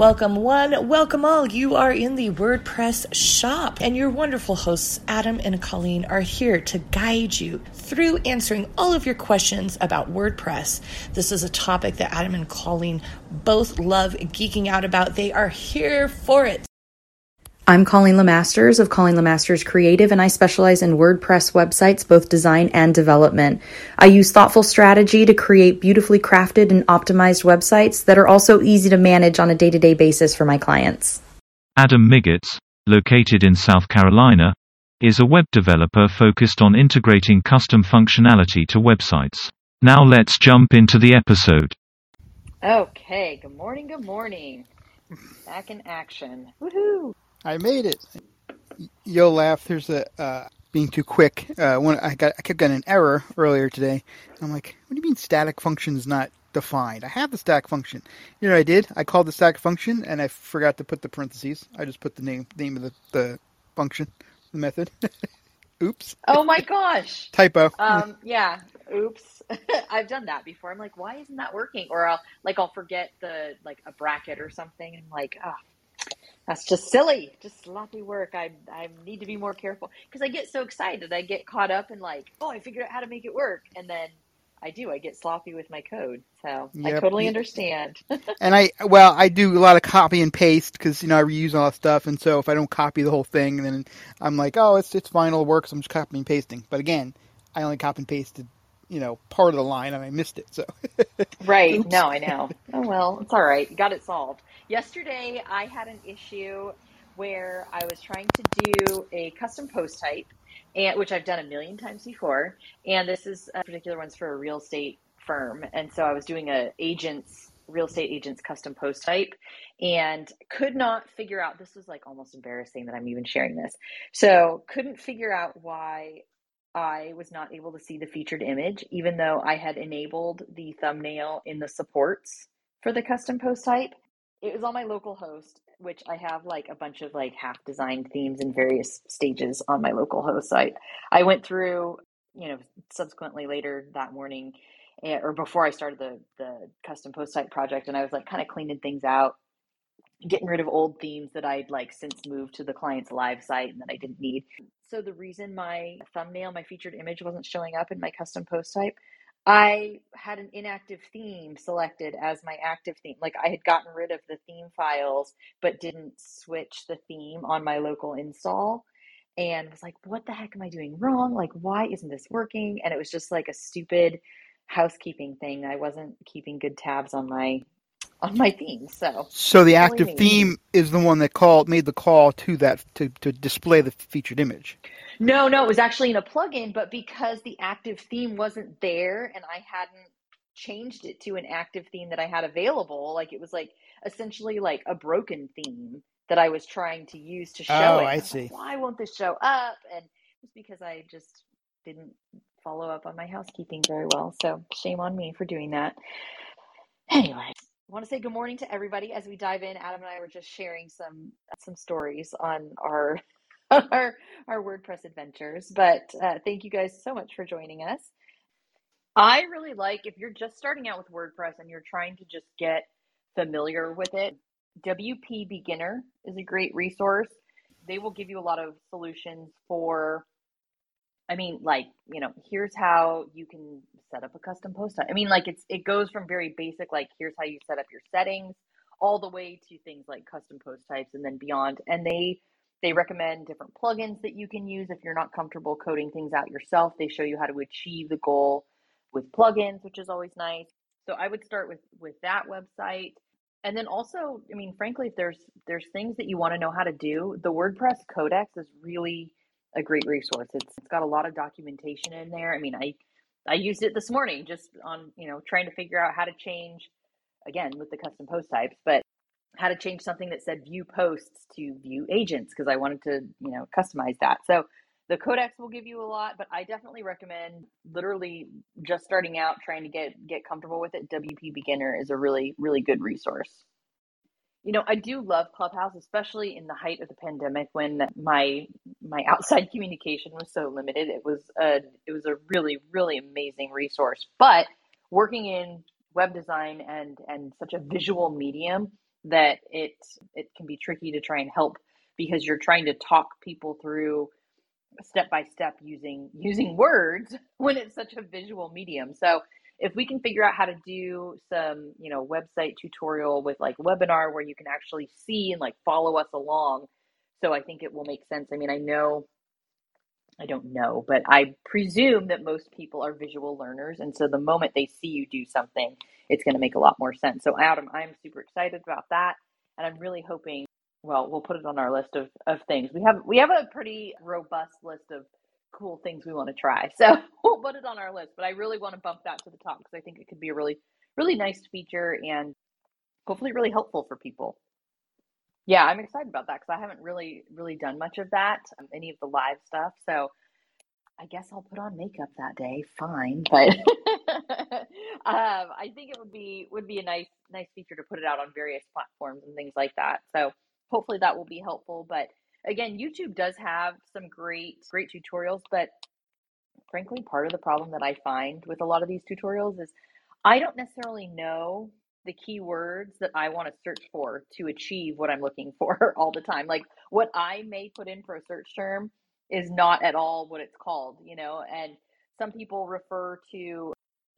Welcome, one, welcome all. You are in the WordPress shop, and your wonderful hosts, Adam and Colleen, are here to guide you through answering all of your questions about WordPress. This is a topic that Adam and Colleen both love geeking out about. They are here for it. I'm Colleen Lemasters of Colleen Lemasters Creative, and I specialize in WordPress websites, both design and development. I use thoughtful strategy to create beautifully crafted and optimized websites that are also easy to manage on a day to day basis for my clients. Adam Miggetts, located in South Carolina, is a web developer focused on integrating custom functionality to websites. Now let's jump into the episode. Okay, good morning, good morning. Back in action. Woohoo! I made it. You'll laugh. There's a uh, being too quick. Uh, when I got, I kept getting an error earlier today. I'm like, what do you mean static function is not defined? I have the static function. You know what I did? I called the static function and I forgot to put the parentheses. I just put the name name of the, the function, the method. Oops. Oh my gosh. Typo. Um. Yeah. Oops. I've done that before. I'm like, why isn't that working? Or I'll like I'll forget the like a bracket or something. I'm like, ah, that's just silly, just sloppy work. I I need to be more careful because I get so excited. I get caught up in like, oh, I figured out how to make it work, and then I do. I get sloppy with my code. So yep. I totally understand. and I well, I do a lot of copy and paste because you know I reuse all that stuff, and so if I don't copy the whole thing, then I'm like, oh, it's it's fine, it'll work. So I'm just copying and pasting. But again, I only copy and pasted you know part of the line and I missed it. So right, Oops. no, I know. Oh well, it's all right. Got it solved. Yesterday, I had an issue where I was trying to do a custom post type, and which I've done a million times before. And this is a particular one's for a real estate firm, and so I was doing a agent's real estate agent's custom post type and could not figure out this was like almost embarrassing that I'm even sharing this. So couldn't figure out why I was not able to see the featured image, even though I had enabled the thumbnail in the supports for the custom post type it was on my local host, which I have like a bunch of like half designed themes in various stages on my local host site. I went through, you know, subsequently later that morning or before I started the the custom post site project and I was like kind of cleaning things out, getting rid of old themes that I'd like since moved to the client's live site and that I didn't need. So the reason my thumbnail, my featured image wasn't showing up in my custom post type I had an inactive theme selected as my active theme. Like I had gotten rid of the theme files, but didn't switch the theme on my local install. And was like, what the heck am I doing wrong? Like, why isn't this working? And it was just like a stupid housekeeping thing. I wasn't keeping good tabs on my on my theme. So So the active theme is the one that called made the call to that to, to display the featured image. No, no, it was actually in a plugin, but because the active theme wasn't there and I hadn't changed it to an active theme that I had available, like it was like essentially like a broken theme that I was trying to use to show oh, it. I see. Like, Why won't this show up? And it's because I just didn't follow up on my housekeeping very well. So shame on me for doing that. Anyway, I want to say good morning to everybody as we dive in. Adam and I were just sharing some some stories on our our our WordPress adventures. But uh, thank you guys so much for joining us. I really like if you're just starting out with WordPress and you're trying to just get familiar with it. WP Beginner is a great resource. They will give you a lot of solutions for I mean, like, you know, here's how you can set up a custom post. I mean, like it's it goes from very basic, like here's how you set up your settings, all the way to things like custom post types and then beyond. And they they recommend different plugins that you can use if you're not comfortable coding things out yourself. They show you how to achieve the goal with plugins, which is always nice. So I would start with with that website. And then also, I mean, frankly, if there's there's things that you want to know how to do, the WordPress Codex is really a great resource. It's it's got a lot of documentation in there. I mean, I I used it this morning just on, you know, trying to figure out how to change again with the custom post types, but how to change something that said view posts to view agents because I wanted to, you know, customize that. So the codex will give you a lot, but I definitely recommend literally just starting out trying to get get comfortable with it. WP Beginner is a really really good resource. You know, I do love Clubhouse, especially in the height of the pandemic when my my outside communication was so limited. It was a it was a really really amazing resource. But working in web design and and such a visual medium, that it it can be tricky to try and help because you're trying to talk people through step by step using using words when it's such a visual medium. So if we can figure out how to do some, you know, website tutorial with like webinar where you can actually see and like follow us along, so I think it will make sense. I mean, I know I don't know, but I presume that most people are visual learners. And so the moment they see you do something, it's going to make a lot more sense. So, Adam, I'm super excited about that. And I'm really hoping, well, we'll put it on our list of, of things. We have we have a pretty robust list of cool things we want to try. So we'll put it on our list. But I really want to bump that to the top because I think it could be a really, really nice feature and hopefully really helpful for people. Yeah, I'm excited about that because I haven't really, really done much of that, um, any of the live stuff. So I guess I'll put on makeup that day. Fine, but um, I think it would be would be a nice nice feature to put it out on various platforms and things like that. So hopefully that will be helpful. But again, YouTube does have some great great tutorials, but frankly, part of the problem that I find with a lot of these tutorials is I don't necessarily know the keywords that I want to search for to achieve what I'm looking for all the time. Like what I may put in for a search term is not at all what it's called, you know, and some people refer to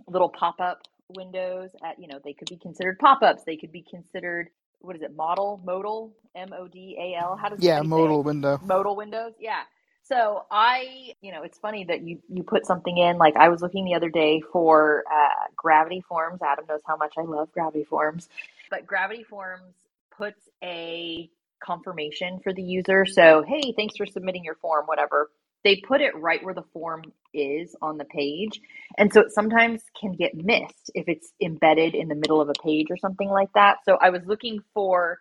little pop-up windows at, you know, they could be considered pop-ups, they could be considered what is it, modal, modal, M O D A L. How does yeah, modal window. Modal windows, yeah. So I, you know, it's funny that you you put something in. Like I was looking the other day for uh, Gravity Forms. Adam knows how much I love Gravity Forms, but Gravity Forms puts a confirmation for the user. So hey, thanks for submitting your form. Whatever. They put it right where the form is on the page, and so it sometimes can get missed if it's embedded in the middle of a page or something like that. So I was looking for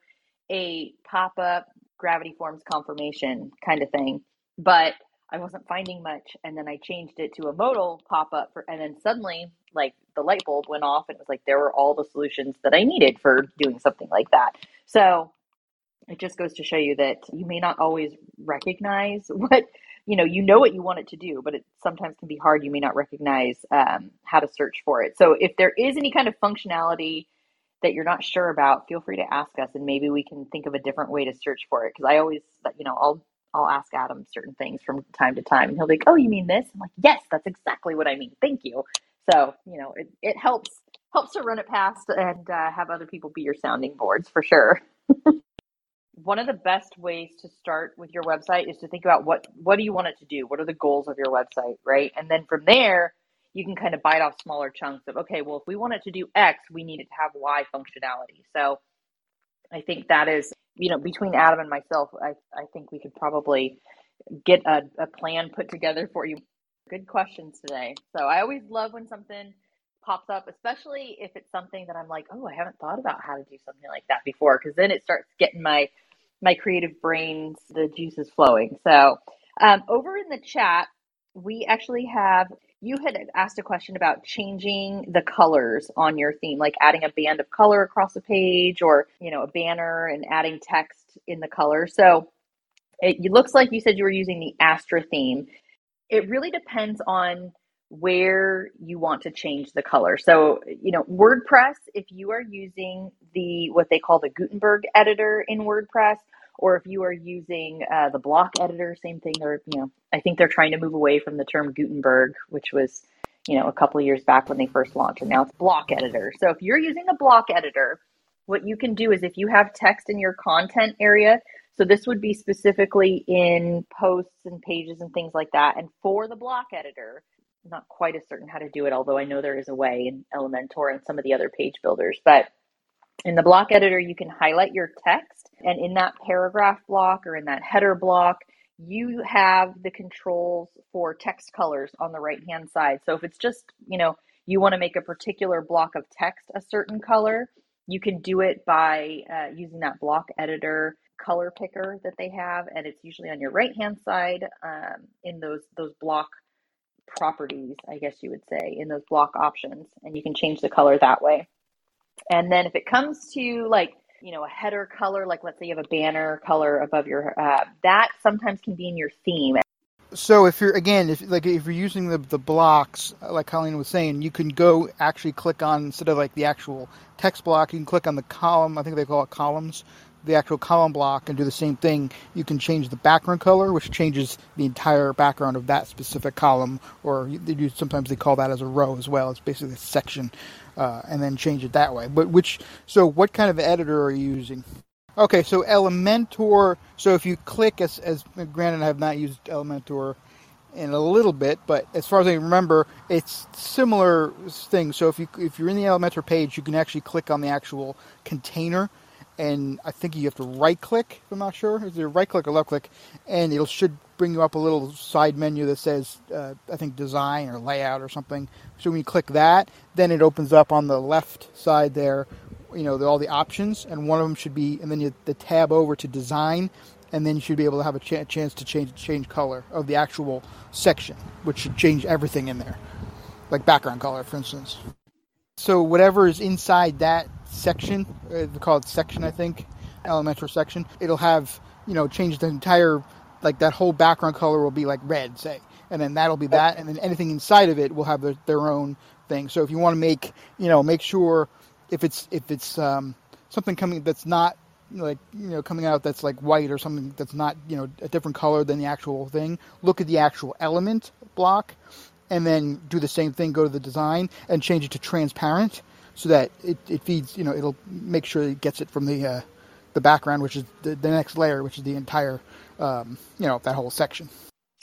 a pop up Gravity Forms confirmation kind of thing but I wasn't finding much. And then I changed it to a modal pop up for, and then suddenly like the light bulb went off and it was like there were all the solutions that I needed for doing something like that. So it just goes to show you that you may not always recognize what you know you know what you want it to do but it sometimes can be hard you may not recognize um, how to search for it so if there is any kind of functionality that you're not sure about feel free to ask us and maybe we can think of a different way to search for it because i always you know i'll I'll ask Adam certain things from time to time, and he'll be like, "Oh, you mean this?" I'm like, "Yes, that's exactly what I mean. Thank you." So you know, it, it helps helps to run it past and uh, have other people be your sounding boards for sure. One of the best ways to start with your website is to think about what what do you want it to do? What are the goals of your website, right? And then from there, you can kind of bite off smaller chunks of okay, well, if we want it to do X, we need it to have Y functionality. So I think that is you know, between Adam and myself, I, I think we could probably get a, a plan put together for you. Good questions today. So I always love when something pops up, especially if it's something that I'm like, oh, I haven't thought about how to do something like that before, because then it starts getting my my creative brains the juices flowing. So um, over in the chat, we actually have you had asked a question about changing the colors on your theme, like adding a band of color across a page or, you know, a banner and adding text in the color. So it, looks like you said you were using the Astra theme. It really depends on where you want to change the color. So, you know, WordPress, if you are using the what they call the Gutenberg editor in WordPress, or if you are using uh, the block editor, same thing. Or you know, I think they're trying to move away from the term Gutenberg, which was you know a couple of years back when they first launched, and now it's block editor. So if you're using a block editor, what you can do is if you have text in your content area, so this would be specifically in posts and pages and things like that, and for the block editor. Not quite as certain how to do it, although I know there is a way in Elementor and some of the other page builders. But in the block editor, you can highlight your text, and in that paragraph block or in that header block, you have the controls for text colors on the right hand side. So if it's just, you know, you want to make a particular block of text a certain color, you can do it by uh, using that block editor color picker that they have, and it's usually on your right hand side um, in those those block properties, I guess you would say, in those block options, and you can change the color that way. And then if it comes to like, you know, a header color, like let's say you have a banner color above your, uh, that sometimes can be in your theme. So if you're again, if like if you're using the the blocks, like Colleen was saying, you can go actually click on instead of like the actual text block, you can click on the column. I think they call it columns. The actual column block and do the same thing. You can change the background color, which changes the entire background of that specific column, or they do sometimes they call that as a row as well. It's basically a section, uh, and then change it that way. But which so what kind of editor are you using? Okay, so Elementor. So if you click, as, as granted, I have not used Elementor in a little bit, but as far as I remember, it's similar thing. So if you if you're in the Elementor page, you can actually click on the actual container, and I think you have to right click. I'm not sure. Is it right click or left click? And it should bring you up a little side menu that says uh, I think design or layout or something. So when you click that, then it opens up on the left side there you know, all the options, and one of them should be, and then you the tab over to design, and then you should be able to have a ch- chance to change change color of the actual section, which should change everything in there, like background color, for instance. So whatever is inside that section, uh, we call it section, I think, Elementor section. It'll have you know change the entire like that whole background color will be like red, say, and then that'll be that, and then anything inside of it will have their, their own thing. So if you want to make you know make sure if it's if it's um, something coming that's not like you know coming out that's like white or something that's not you know a different color than the actual thing look at the actual element block and then do the same thing go to the design and change it to transparent so that it, it feeds you know it'll make sure it gets it from the uh, the background which is the, the next layer which is the entire um, you know that whole section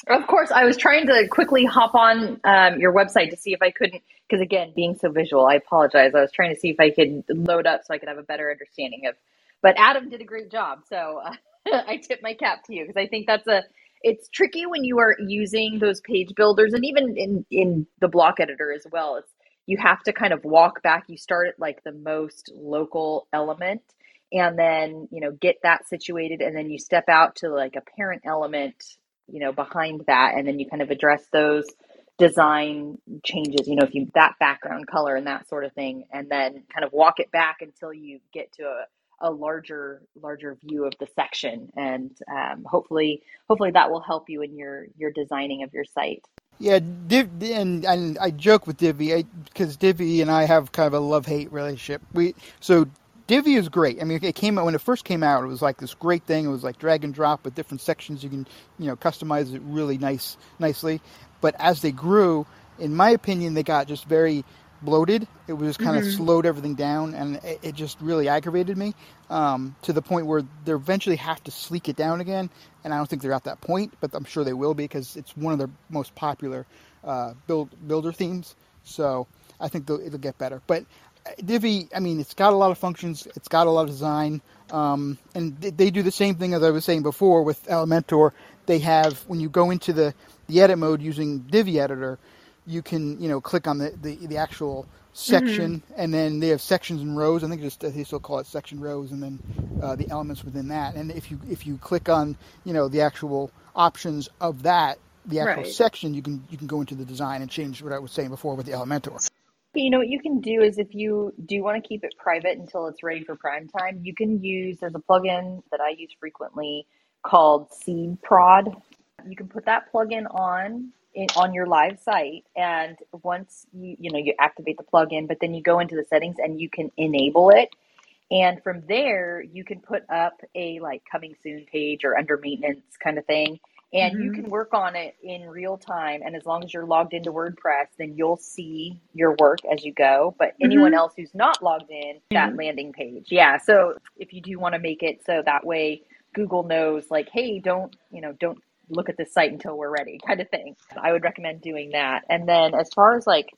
of course, I was trying to quickly hop on um, your website to see if I couldn't, because again, being so visual, I apologize. I was trying to see if I could load up so I could have a better understanding of. But Adam did a great job, so uh, I tip my cap to you because I think that's a. It's tricky when you are using those page builders, and even in in the block editor as well. It's you have to kind of walk back. You start at like the most local element, and then you know get that situated, and then you step out to like a parent element you know behind that and then you kind of address those design changes you know if you that background color and that sort of thing and then kind of walk it back until you get to a, a larger larger view of the section and um, hopefully hopefully that will help you in your your designing of your site yeah, Div, and, and I joke with Divi because Divi and I have kind of a love hate relationship. We so Divi is great. I mean, it came out when it first came out. It was like this great thing. It was like drag and drop with different sections. You can, you know, customize it really nice, nicely. But as they grew, in my opinion, they got just very bloated. It was just kind mm-hmm. of slowed everything down, and it, it just really aggravated me um, to the point where they eventually have to sleek it down again. And I don't think they're at that point, but I'm sure they will be because it's one of their most popular uh, build builder themes. So I think it'll get better. But Divi, I mean, it's got a lot of functions. It's got a lot of design, um, and they do the same thing as I was saying before with Elementor. They have when you go into the, the edit mode using Divi Editor, you can you know click on the the, the actual section, mm-hmm. and then they have sections and rows. I think just they still call it section rows, and then uh, the elements within that. And if you if you click on you know the actual options of that, the actual right. section, you can you can go into the design and change what I was saying before with the Elementor. You know what you can do is if you do want to keep it private until it's ready for prime time, you can use there's a plugin that I use frequently called SeedProd. You can put that plugin on in, on your live site, and once you you know you activate the plugin, but then you go into the settings and you can enable it. And from there, you can put up a like coming soon page or under maintenance kind of thing and mm-hmm. you can work on it in real time and as long as you're logged into wordpress then you'll see your work as you go but mm-hmm. anyone else who's not logged in that mm-hmm. landing page yeah so if you do want to make it so that way google knows like hey don't you know don't look at this site until we're ready kind of thing i would recommend doing that and then as far as like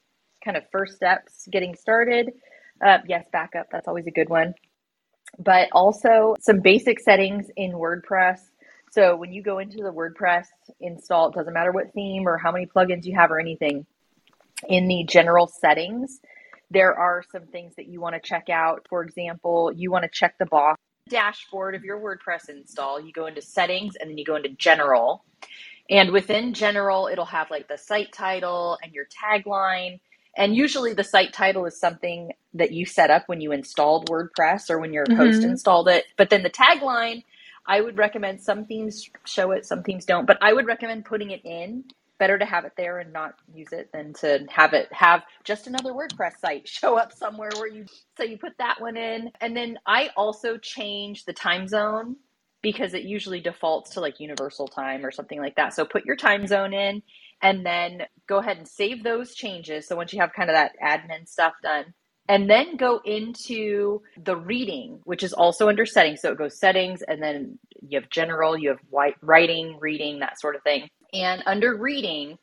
kind of first steps getting started uh, yes backup that's always a good one but also some basic settings in wordpress so when you go into the WordPress install, it doesn't matter what theme or how many plugins you have or anything. In the general settings, there are some things that you want to check out. For example, you want to check the box dashboard of your WordPress install. You go into settings and then you go into general. And within general, it'll have like the site title and your tagline. And usually the site title is something that you set up when you installed WordPress or when your mm-hmm. host installed it. But then the tagline I would recommend some themes show it, some themes don't, but I would recommend putting it in. Better to have it there and not use it than to have it have just another WordPress site show up somewhere where you so you put that one in. And then I also change the time zone because it usually defaults to like universal time or something like that. So put your time zone in and then go ahead and save those changes. So once you have kind of that admin stuff done, and then go into the reading, which is also under settings. So it goes settings, and then you have general, you have writing, reading, that sort of thing. And under reading,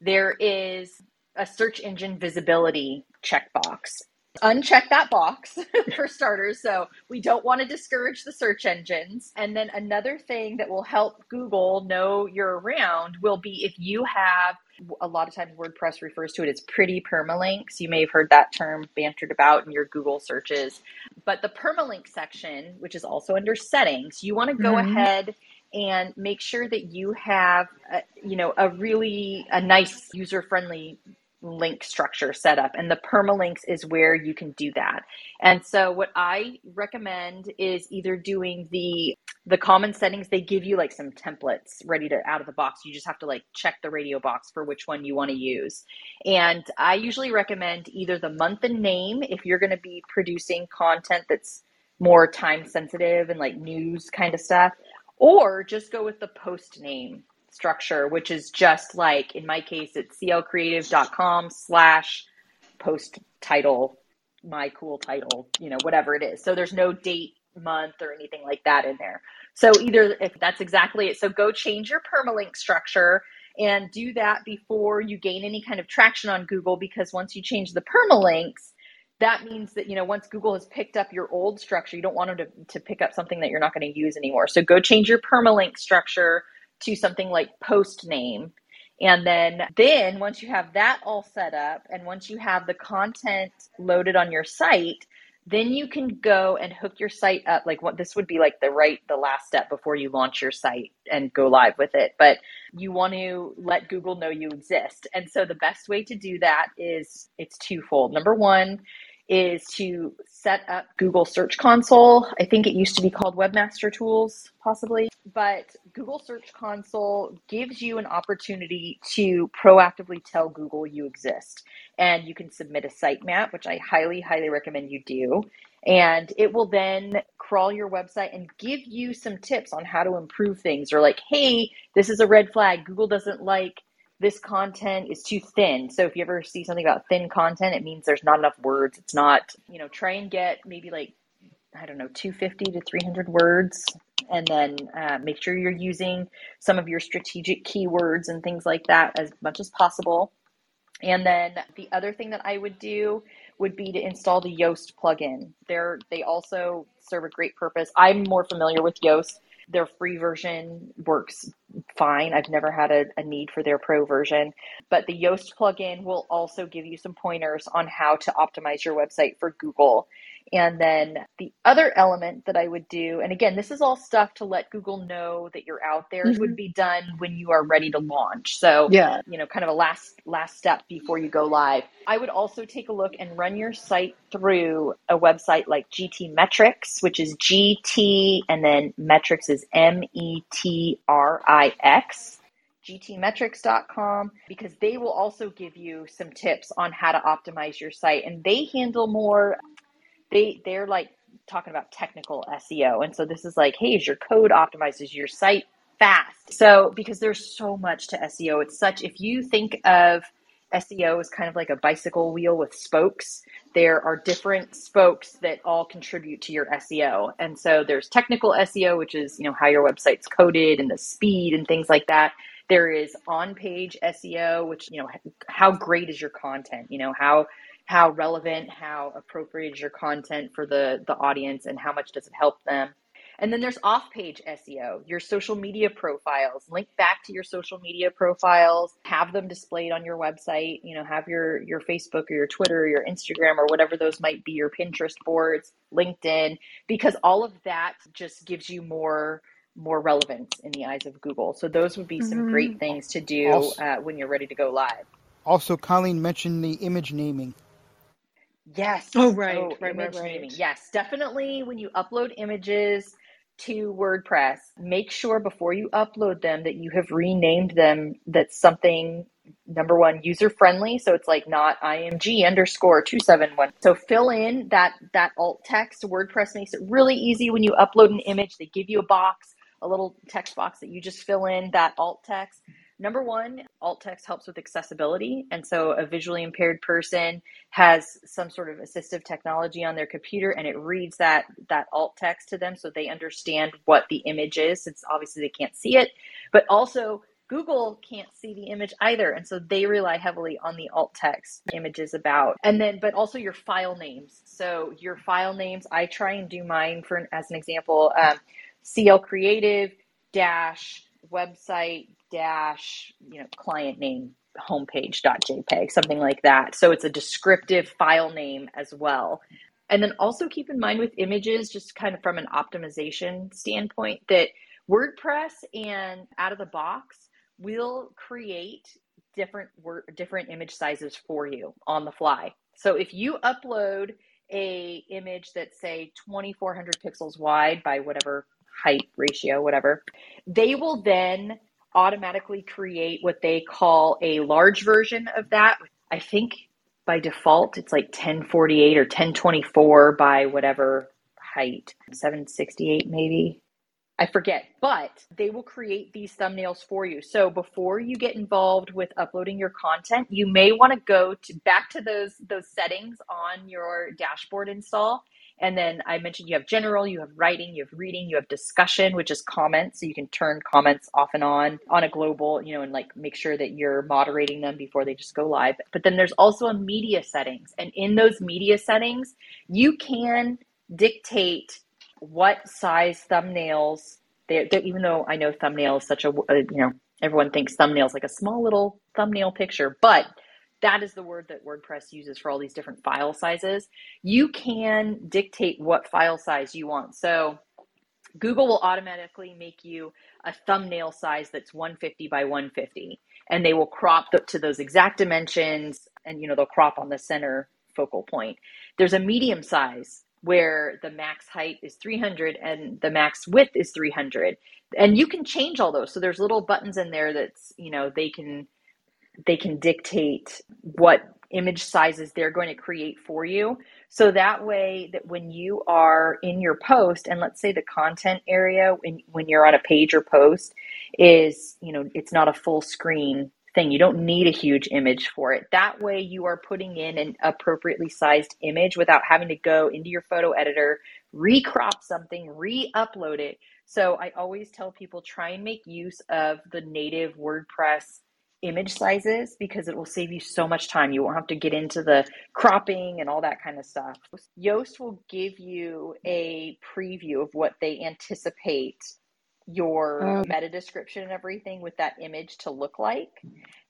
there is a search engine visibility checkbox uncheck that box for starters. So we don't want to discourage the search engines. And then another thing that will help Google know you're around will be if you have a lot of times WordPress refers to it as pretty permalinks. You may have heard that term bantered about in your Google searches. But the permalink section, which is also under settings, you want to go mm-hmm. ahead and make sure that you have a, you know a really a nice user friendly link structure set up and the permalinks is where you can do that. And so what i recommend is either doing the the common settings. They give you like some templates ready to out of the box. You just have to like check the radio box for which one you want to use. And i usually recommend either the month and name if you're going to be producing content that's more time sensitive and like news kind of stuff or just go with the post name structure, which is just like in my case, it's clcreative.com slash post title, my cool title, you know, whatever it is. So there's no date, month, or anything like that in there. So either if that's exactly it. So go change your permalink structure and do that before you gain any kind of traction on Google because once you change the permalinks, that means that you know once google has picked up your old structure you don't want them to, to pick up something that you're not going to use anymore. So go change your permalink structure to something like post name. And then then once you have that all set up and once you have the content loaded on your site, then you can go and hook your site up like what this would be like the right the last step before you launch your site and go live with it. But you want to let google know you exist. And so the best way to do that is it's twofold. Number one is to set up Google Search Console. I think it used to be called Webmaster Tools, possibly. But Google Search Console gives you an opportunity to proactively tell Google you exist. And you can submit a sitemap, which I highly, highly recommend you do. And it will then crawl your website and give you some tips on how to improve things, or like, hey, this is a red flag. Google doesn't like this content is too thin. So if you ever see something about thin content, it means there's not enough words. It's not, you know, try and get maybe like, I don't know, 250 to 300 words. And then uh, make sure you're using some of your strategic keywords and things like that as much as possible. And then the other thing that I would do would be to install the Yoast plugin. They're, they also serve a great purpose. I'm more familiar with Yoast their free version works fine. I've never had a, a, need for their pro version. But the Yoast plugin will also give you some pointers on how to optimize your website for Google. And then the other element that I would do, and again, this is all stuff to let Google know that you're out there, mm-hmm. would be done when you are ready to launch. So, yeah, you know, kind of a last last step before you go live. I would also take a look and run your site through a website like GTmetrix, which is GT, and then metrics is M E T R I X gtmetrix.com because they will also give you some tips on how to optimize your site and they handle more they they're like talking about technical SEO. And so this is like, hey, is your code optimized? Is your site fast? So because there's so much to SEO, it's such if you think of SEO as kind of like a bicycle wheel with spokes. There are different spokes that all contribute to your SEO. And so there's technical SEO, which is, you know, how your website's coded and the speed and things like that. There is on-page SEO, which, you know, how great is your content? You know, how how relevant, how appropriate is your content for the, the audience, and how much does it help them. And then there's off page SEO, your social media profiles. Link back to your social media profiles, have them displayed on your website, you know, have your, your Facebook or your Twitter or your Instagram or whatever those might be, your Pinterest boards, LinkedIn, because all of that just gives you more more relevance in the eyes of Google. So those would be some mm-hmm. great things to do also, uh, when you're ready to go live. Also, Colleen mentioned the image naming. Yes. Oh, right. Oh, right, right, right. Naming. Yes, definitely. When you upload images, to WordPress, make sure before you upload them that you have renamed them that's something number one user friendly so it's like not img underscore 271 so fill in that that alt text wordpress makes it really easy when you upload an image they give you a box a little text box that you just fill in that alt text Number one, alt text helps with accessibility. And so a visually impaired person has some sort of assistive technology on their computer and it reads that, that alt text to them so they understand what the image is, since obviously they can't see it. But also, Google can't see the image either. And so they rely heavily on the alt text images about. And then, but also your file names. So your file names, I try and do mine for, as an example, um, CL Creative dash website dash you know client name homepage.jpg something like that. So it's a descriptive file name as well. And then also keep in mind with images just kind of from an optimization standpoint that wordpress and out of the box will create different word different image sizes for you on the fly. So if you upload a image that's say 2400 pixels wide by whatever height ratio whatever they will then automatically create what they call a large version of that. I think by default it's like 1048 or 1024 by whatever height, 768 maybe. I forget, but they will create these thumbnails for you. So before you get involved with uploading your content, you may want to go to back to those those settings on your dashboard install and then I mentioned you have general, you have writing, you have reading, you have discussion, which is comments. So you can turn comments off and on on a global, you know, and like make sure that you're moderating them before they just go live. But then there's also a media settings. And in those media settings, you can dictate what size thumbnails they even though I know thumbnail is such a, a you know, everyone thinks thumbnails like a small little thumbnail picture, but that is the word that WordPress uses for all these different file sizes. You can dictate what file size you want. So Google will automatically make you a thumbnail size that's 150 by 150 and they will crop to those exact dimensions and you know they'll crop on the center focal point. There's a medium size where the max height is 300 and the max width is 300 and you can change all those so there's little buttons in there that's you know they can they can dictate what image sizes they're going to create for you. So that way that when you are in your post and let's say the content area when, when you're on a page or post is, you know, it's not a full screen thing. You don't need a huge image for it. That way you are putting in an appropriately sized image without having to go into your photo editor, recrop something, re-upload it. So I always tell people try and make use of the native WordPress image sizes because it will save you so much time. You won't have to get into the cropping and all that kind of stuff. Yoast will give you a preview of what they anticipate your um, meta description and everything with that image to look like.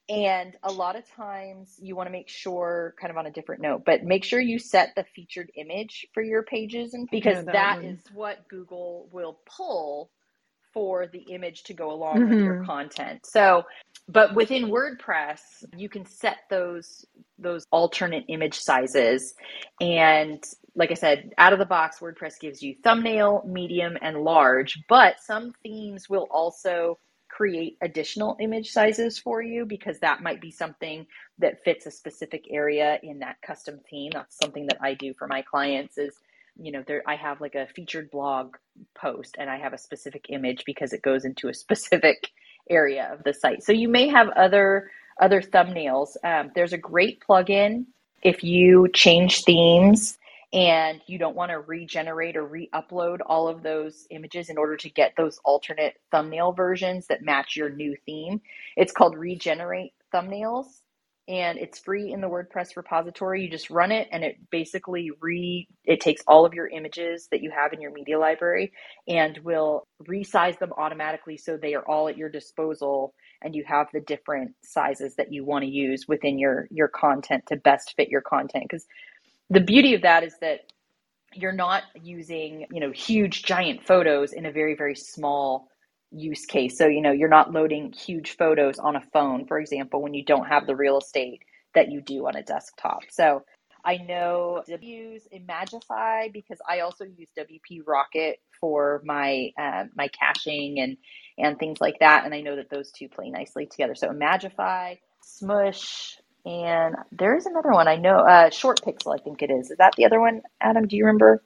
And a lot of times you want to make sure, kind of on a different note, but make sure you set the featured image for your pages and because yeah, that, that is what Google will pull for the image to go along mm-hmm. with your mm-hmm. content. So, but within WordPress, you can set those those alternate image sizes and like I said, out of the box WordPress gives you thumbnail, medium and large, but some themes will also create additional image sizes for you because that might be something that fits a specific area in that custom theme. That's something that I do for my clients is you know there i have like a featured blog post and i have a specific image because it goes into a specific area of the site. So you may have other other thumbnails. Um, there's a great plugin if you change themes and you don't want to regenerate or re-upload all of those images in order to get those alternate thumbnail versions that match your new theme. It's called regenerate thumbnails and it's free in the WordPress repository. You just run it and it basically re it takes all of your images that you have in your media library and will resize them automatically so they are all at your disposal and you have the different sizes that you want to use within your your content to best fit your content because the beauty of that is that you're not using, you know, huge giant photos in a very very small use case. So, you know, you're not loading huge photos on a phone, for example, when you don't have the real estate that you do on a desktop. So, I know I use Imagify because I also use WP Rocket for my uh, my caching and and things like that, and I know that those two play nicely together. So Imagify, Smush, and there's another one I know, uh, ShortPixel, I think it is. Is that the other one, Adam? Do you remember?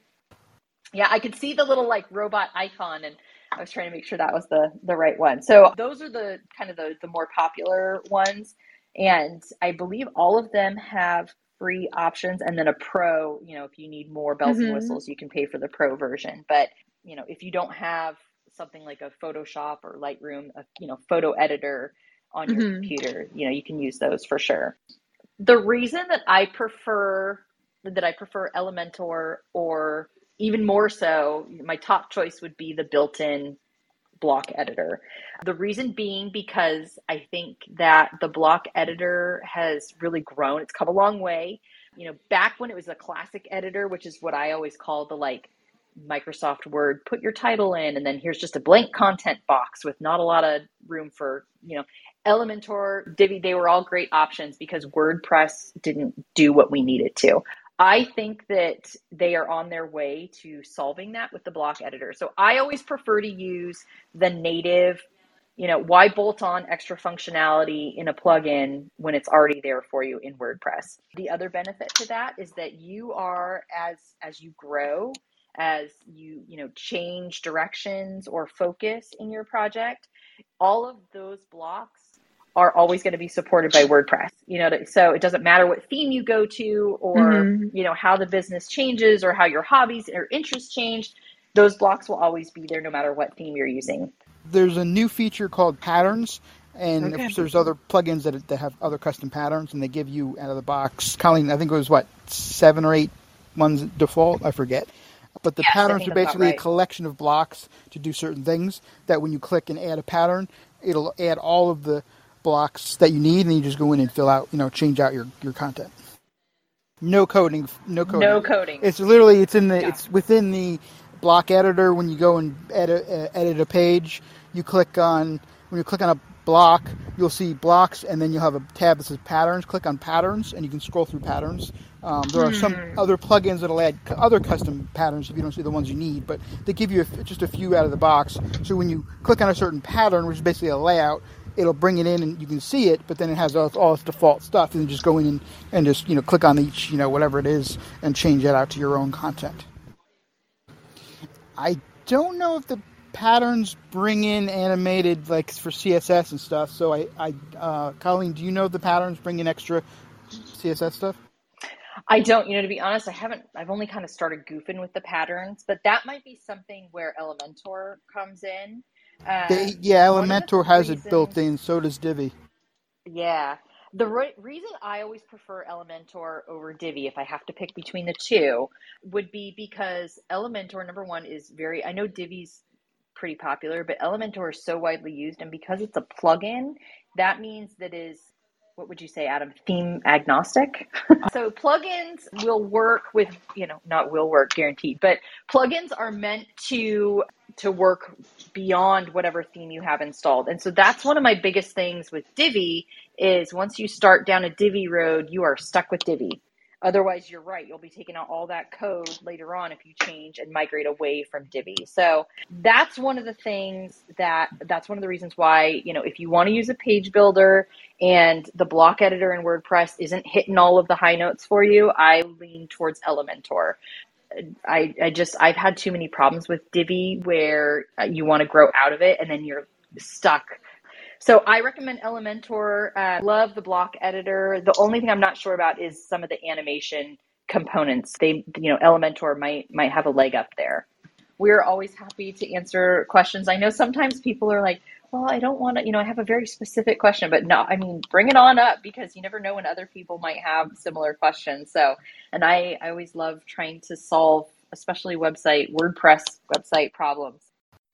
Yeah, I could see the little like robot icon, and I was trying to make sure that was the the right one. So those are the kind of the the more popular ones, and I believe all of them have free options and then a pro. You know, if you need more bells mm-hmm. and whistles, you can pay for the pro version. But you know, if you don't have something like a Photoshop or Lightroom, a you know photo editor on your mm-hmm. computer, you know, you can use those for sure. The reason that I prefer that I prefer Elementor or even more so, my top choice would be the built-in block editor. The reason being because I think that the block editor has really grown. It's come a long way. You know, back when it was a classic editor, which is what I always call the like Microsoft Word, put your title in, and then here's just a blank content box with not a lot of room for, you know, Elementor, Divi, they were all great options because WordPress didn't do what we needed to. I think that they are on their way to solving that with the block editor. So I always prefer to use the native, you know, why bolt on extra functionality in a plugin when it's already there for you in WordPress. The other benefit to that is that you are as as you grow, as you, you know, change directions or focus in your project, all of those blocks are always going to be supported by WordPress. You know, so it doesn't matter what theme you go to or, mm-hmm. you know, how the business changes or how your hobbies or interests change. Those blocks will always be there no matter what theme you're using. There's a new feature called patterns. And okay. there's other plugins that, that have other custom patterns, and they give you out of the box. Colleen, I think it was what seven or eight ones default. I forget. But the yes, patterns are basically right. a collection of blocks to do certain things. That when you click and add a pattern, it'll add all of the blocks that you need, and you just go in and fill out, you know, change out your, your content. No coding, no coding. No coding. It's literally it's in the yeah. it's within the block editor. When you go and edit uh, edit a page, you click on when you click on a block, you'll see blocks, and then you'll have a tab that says patterns. Click on patterns, and you can scroll through patterns. Um, there are some hmm. other plugins that'll add other custom patterns if you don't see the ones you need, but they give you a, just a few out of the box. So when you click on a certain pattern, which is basically a layout, it'll bring it in and you can see it, but then it has all, all its default stuff, and just go in and, and just you know click on each you know whatever it is and change that out to your own content. I don't know if the patterns bring in animated like for CSS and stuff. So I, I uh, Colleen, do you know the patterns bring in extra CSS stuff? I don't, you know, to be honest, I haven't, I've only kind of started goofing with the patterns, but that might be something where Elementor comes in uh, they, yeah, Elementor has reasons, it built in. So does Divi. Yeah. The re- reason I always prefer Elementor over Divi, if I have to pick between the two, would be because Elementor, number one, is very, I know Divi's pretty popular, but Elementor is so widely used. And because it's a plugin, that means that is what would you say, Adam? Theme agnostic. so plugins will work with, you know, not will work guaranteed, but plugins are meant to to work beyond whatever theme you have installed. And so that's one of my biggest things with Divi is once you start down a Divi road, you are stuck with Divi. Otherwise, you're right. You'll be taking out all that code later on if you change and migrate away from Divi. So that's one of the things that that's one of the reasons why, you know, if you want to use a page builder and the block editor in WordPress isn't hitting all of the high notes for you, I lean towards Elementor. I, I just I've had too many problems with Divi where uh, you want to grow out of it and then you're stuck so I recommend Elementor. Uh, love the block editor. The only thing I'm not sure about is some of the animation components. They, you know, Elementor might might have a leg up there. We're always happy to answer questions. I know sometimes people are like, well, I don't want to, you know, I have a very specific question, but no, I mean, bring it on up because you never know when other people might have similar questions. So, and I, I always love trying to solve, especially website, WordPress website problems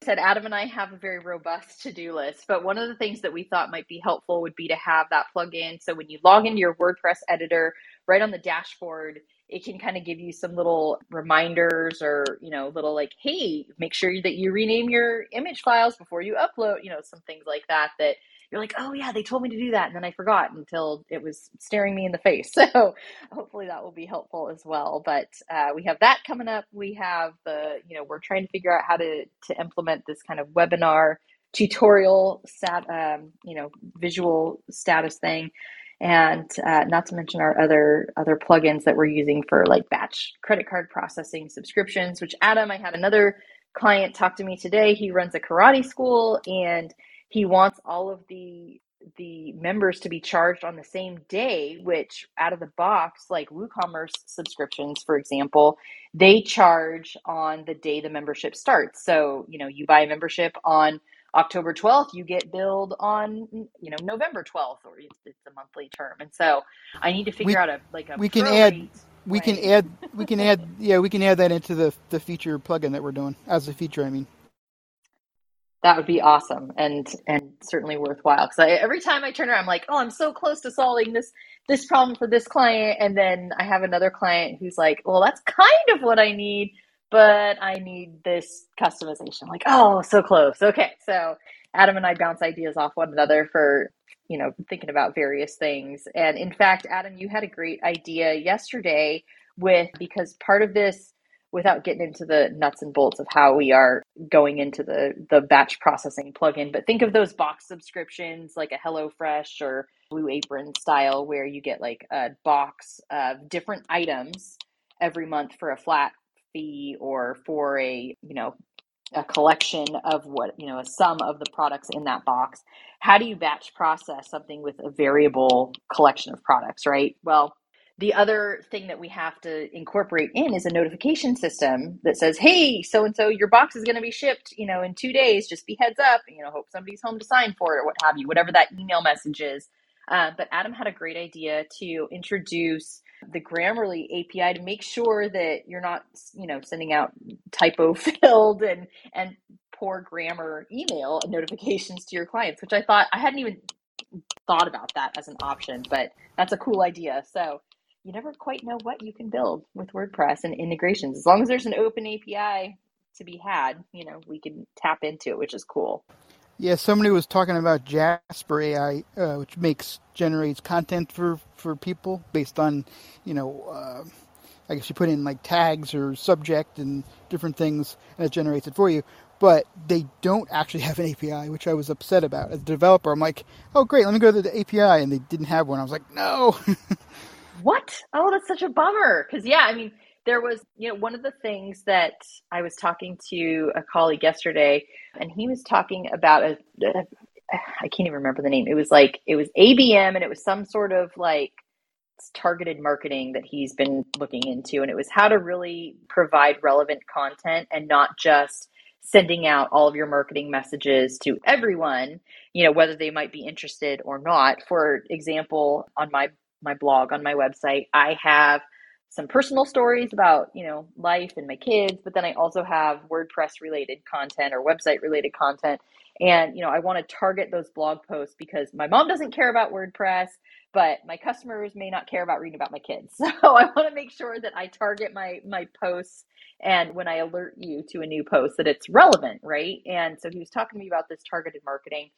said Adam and I have a very robust to-do list, but one of the things that we thought might be helpful would be to have that plug-in. So when you log into your WordPress editor, right on the dashboard, it can kind of give you some little reminders or, you know, little like, hey, make sure that you rename your image files before you upload, you know, some things like that that you're like, oh yeah, they told me to do that, and then I forgot until it was staring me in the face. So hopefully that will be helpful as well. But uh, we have that coming up. We have the, you know, we're trying to figure out how to to implement this kind of webinar tutorial stat, um, you know, visual status thing and uh, not to mention our other other plugins that we're using for like batch credit card processing subscriptions which adam i had another client talk to me today he runs a karate school and he wants all of the the members to be charged on the same day which out of the box like woocommerce subscriptions for example they charge on the day the membership starts so you know you buy a membership on October 12th, you get billed on, you know, November 12th, or it's, it's a monthly term. And so I need to figure we, out a like a we can add we can add we can add yeah we can add that into the the feature plugin that we're doing as a feature. I mean, that would be awesome and and certainly worthwhile because every time I turn around, I'm like, oh, I'm so close to solving this this problem for this client, and then I have another client who's like, well, that's kind of what I need but I need this customization. Like, oh, so close. Okay. So Adam and I bounce ideas off one another for, you know, thinking about various things. And in fact, Adam, you had a great idea yesterday with because part of this without getting into the nuts and bolts of how we are going into the the batch processing plugin, but think of those box subscriptions like a HelloFresh or Blue Apron style where you get like a box of different items every month for a flat fee or for a you know a collection of what you know a sum of the products in that box. How do you batch process something with a variable collection of products right? Well the other thing that we have to incorporate in is a notification system that says hey so and so your box is going to be shipped you know in two days just be heads up you know hope somebody's home to sign for it or what have you whatever that email message is uh, but adam had a great idea to introduce the Grammarly API to make sure that you're not, you know, sending out typo filled and and poor grammar email notifications to your clients, which I thought I hadn't even thought about that as an option, but that's a cool idea. So you never quite know what you can build with WordPress and integrations. As long as there's an open API to be had, you know, we can tap into it, which is cool. Yeah, somebody was talking about Jasper AI, uh, which makes generates content for for people based on, you know, uh, I guess you put in like tags or subject and different things, and it generates it for you. But they don't actually have an API, which I was upset about as a developer. I'm like, oh great, let me go to the API, and they didn't have one. I was like, no. what? Oh, that's such a bummer. Because yeah, I mean, there was, you know, one of the things that I was talking to a colleague yesterday, and he was talking about a, a I can't even remember the name. It was like it was ABM, and it was some sort of like targeted marketing that he's been looking into, and it was how to really provide relevant content and not just sending out all of your marketing messages to everyone you know whether they might be interested or not for example on my my blog on my website. I have some personal stories about you know life and my kids but then i also have wordpress related content or website related content. And you know i want to target those blog posts because my mom doesn't care about wordpress but my customers may not care about reading about my kids. So i want to make sure that i target my my posts and when i alert you to a new post that it's relevant right? And so he was talking to me about this targeted marketing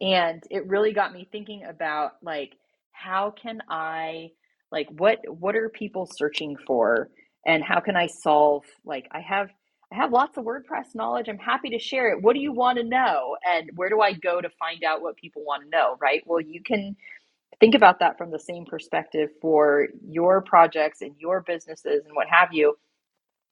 and it really got me thinking about like how can i like what what are people searching for? And how can i solve like i have i have lots of wordpress knowledge i'm happy to share it. What do you want to know? And where do i go to find out what people want to know right? Well you can think about that from the same perspective for your projects and your businesses and what have you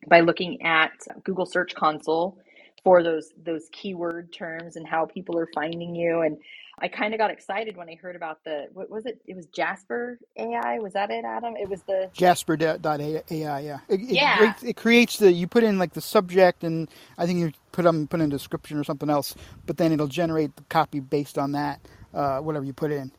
by looking at google search console for those those keyword terms and how people are finding you and I kind of got excited when I heard about the what was it? It was Jasper AI. Was that it, Adam? It was the Jasper dot AI. Yeah. It, yeah. It, it, creates the you put in like the subject and I think you put them put in a description or something else, but then it'll generate the copy based on that, uh, whatever you put in.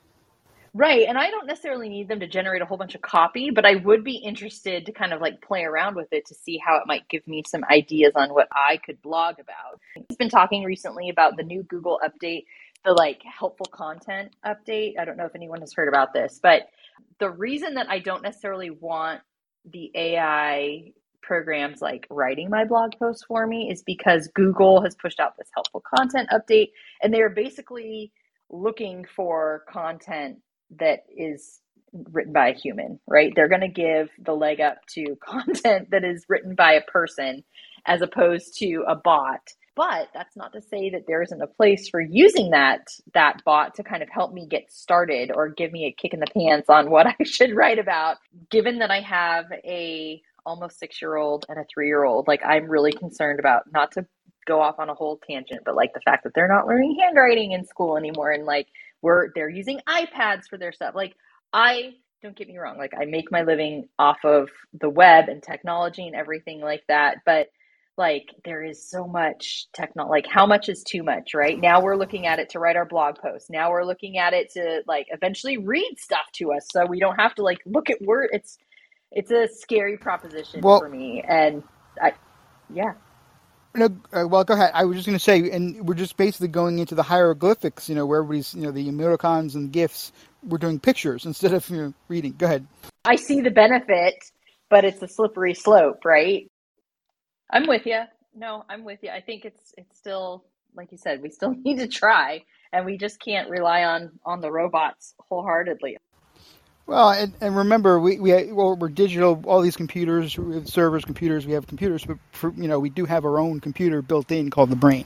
Right. And I don't necessarily need them to generate a whole bunch of copy, but I would be interested to kind of like play around with it to see how it might give me some ideas on what I could blog about. He's been talking recently about the new Google update the like helpful content update. I don't know if anyone has heard about this, but the reason that I don't necessarily want the AI programs like writing my blog posts for me is because Google has pushed out this helpful content update and they're basically looking for content that is written by a human, right? They're going to give the leg up to content that is written by a person as opposed to a bot. But that's not to say that there isn't a place for using that that bot to kind of help me get started or give me a kick in the pants on what I should write about. Given that I have a almost 6-year-old and a 3-year-old, like I'm really concerned about not to go off on a whole tangent, but like the fact that they're not learning handwriting in school anymore and like we're they're using iPads for their stuff. Like I don't get me wrong, like I make my living off of the web and technology and everything like that, but like there is so much techno like how much is too much right? Now we're looking at it to write our blog posts. Now we're looking at it to like eventually read stuff to us so we don't have to like look at word it's it's a scary proposition well, for me and i yeah no, uh, well, go ahead. I was just going to say, and we're just basically going into the hieroglyphics, you know, where everybody's, you know, the emoticons and gifs. We're doing pictures instead of you know, reading. Go ahead. I see the benefit, but it's a slippery slope, right? I'm with you. No, I'm with you. I think it's it's still like you said, we still need to try, and we just can't rely on on the robots wholeheartedly. Well, and, and remember, we we well, we're digital. All these computers, servers, computers. We have computers, but for, you know, we do have our own computer built in called the brain.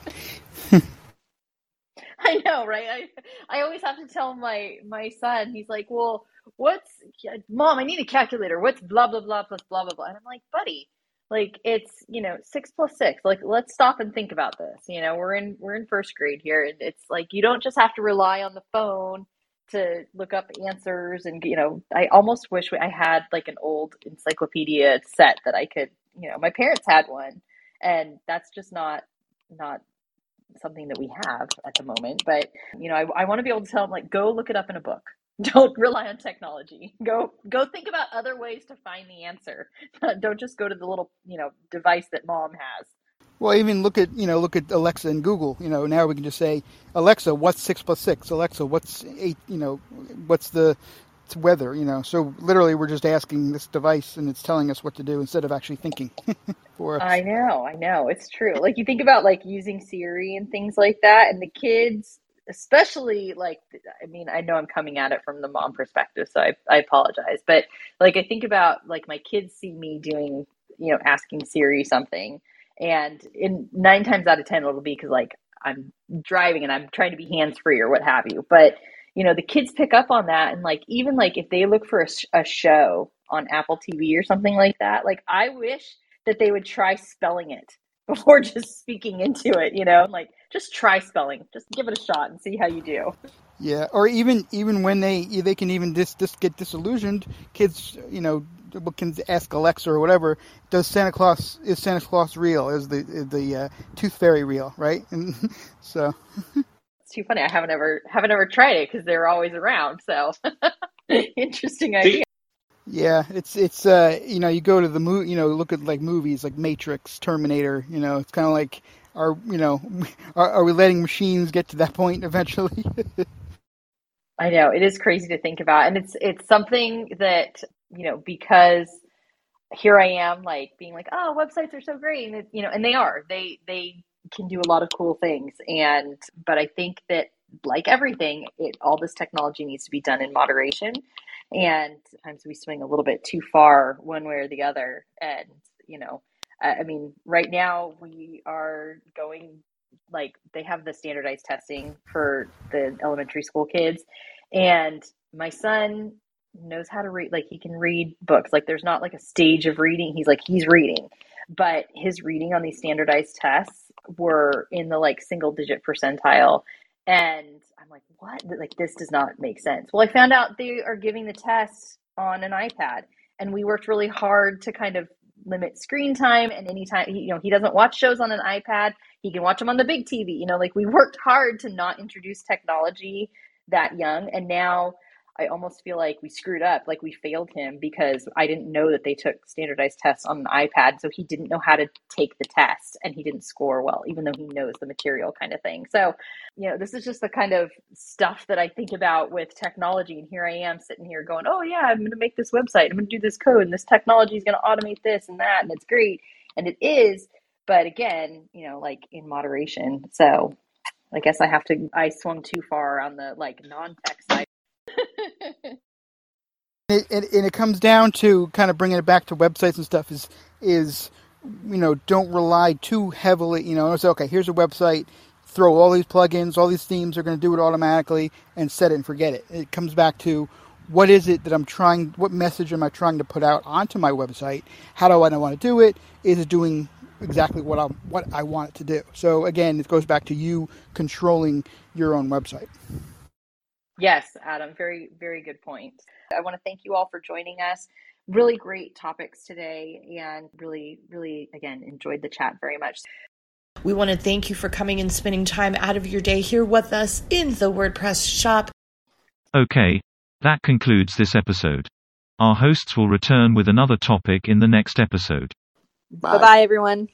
I know, right? I I always have to tell my my son. He's like, "Well, what's mom? I need a calculator. What's blah blah blah plus blah blah blah?" And I'm like, "Buddy, like it's you know six plus six like let's stop and think about this you know we're in we're in first grade here and it's like you don't just have to rely on the phone to look up answers and you know i almost wish i had like an old encyclopedia set that i could you know my parents had one and that's just not not something that we have at the moment but you know i, I want to be able to tell them like go look it up in a book. Don't rely on technology. Go go think about other ways to find the answer. Don't just go to the little you know device that mom has well even look at you know look at alexa and google. You know now we can just say alexa what's six plus six? Alexa what's eight you know what's the weather? You know so literally we're just asking this device and it's telling us what to do instead of actually thinking for us. i know i know it's true. Like you think about like using siri and things like that and the kids especially like i mean i know i'm coming at it from the mom perspective so I, I apologize but like i think about like my kids see me doing you know asking siri something and in nine times out of ten it'll be because like i'm driving and i'm trying to be hands free or what have you. But you know the kids pick up on that and like even like if they look for a, a show on apple tv or something like that like i wish that they would try spelling it before just speaking into it, you know, like just try spelling, just give it a shot and see how you do. Yeah, or even even when they they can even just just get disillusioned, kids, you know, can ask Alexa or whatever, does Santa Claus is Santa Claus real? Is the is the uh, tooth fairy real? Right? And so it's too funny. I haven't ever haven't ever tried it because they're always around. So interesting idea. Yeah, it's it's uh you know you go to the movie you know look at like movies like Matrix, Terminator. You know it's kind of like are you know are, are we letting machines get to that point eventually? I know it is crazy to think about, and it's it's something that you know because here I am like being like oh websites are so great, and it, you know and they are. They they can do a lot of cool things, and but I think that like everything, it all this technology needs to be done in moderation and sometimes we swing a little bit too far one way or the other and you know i mean right now we are going like they have the standardized testing for the elementary school kids and my son knows how to read like he can read books. Like there's not like a stage of reading. He's like he's reading. But his reading on these standardized tests were in the like single digit percentile. And I'm like, what? Like, this does not make sense. Well, I found out they are giving the tests on an iPad, and we worked really hard to kind of limit screen time. And anytime you know he doesn't watch shows on an ipad. He can watch them on the big tv you know like we worked hard to not introduce technology that young. And now I almost feel like we screwed up, like we failed him because I didn't know that they took standardized tests on an iPad. So he didn't know how to take the test and he didn't score well, even though he knows the material kind of thing. So, you know, this is just the kind of stuff that I think about with technology. And here I am sitting here going, oh, yeah, I'm going to make this website. I'm going to do this code and this technology is going to automate this and that. And it's great. And it is. But again, you know, like in moderation. So I guess I have to. I swung too far on the like non-tech side. it, and it comes down to kind of bringing it back to websites and stuff. Is is you know don't rely too heavily. You know, say okay, here's a website. Throw all these plugins, all these themes are going to do it automatically, and set it and forget it. It comes back to what is it that I'm trying, what message am I trying to put out onto my website? How do I want to do it? Is it doing exactly what I what I want it to do? So again, it goes back to you controlling your own website. Yes, Adam, very very good point. I want to thank you all for joining us. Really great topics today and really really again enjoyed the chat very much. We want to thank you for coming and spending time out of your day here with us in the WordPress shop. Okay, that concludes this episode. Our hosts will return with another topic in the next episode. Bye bye, everyone.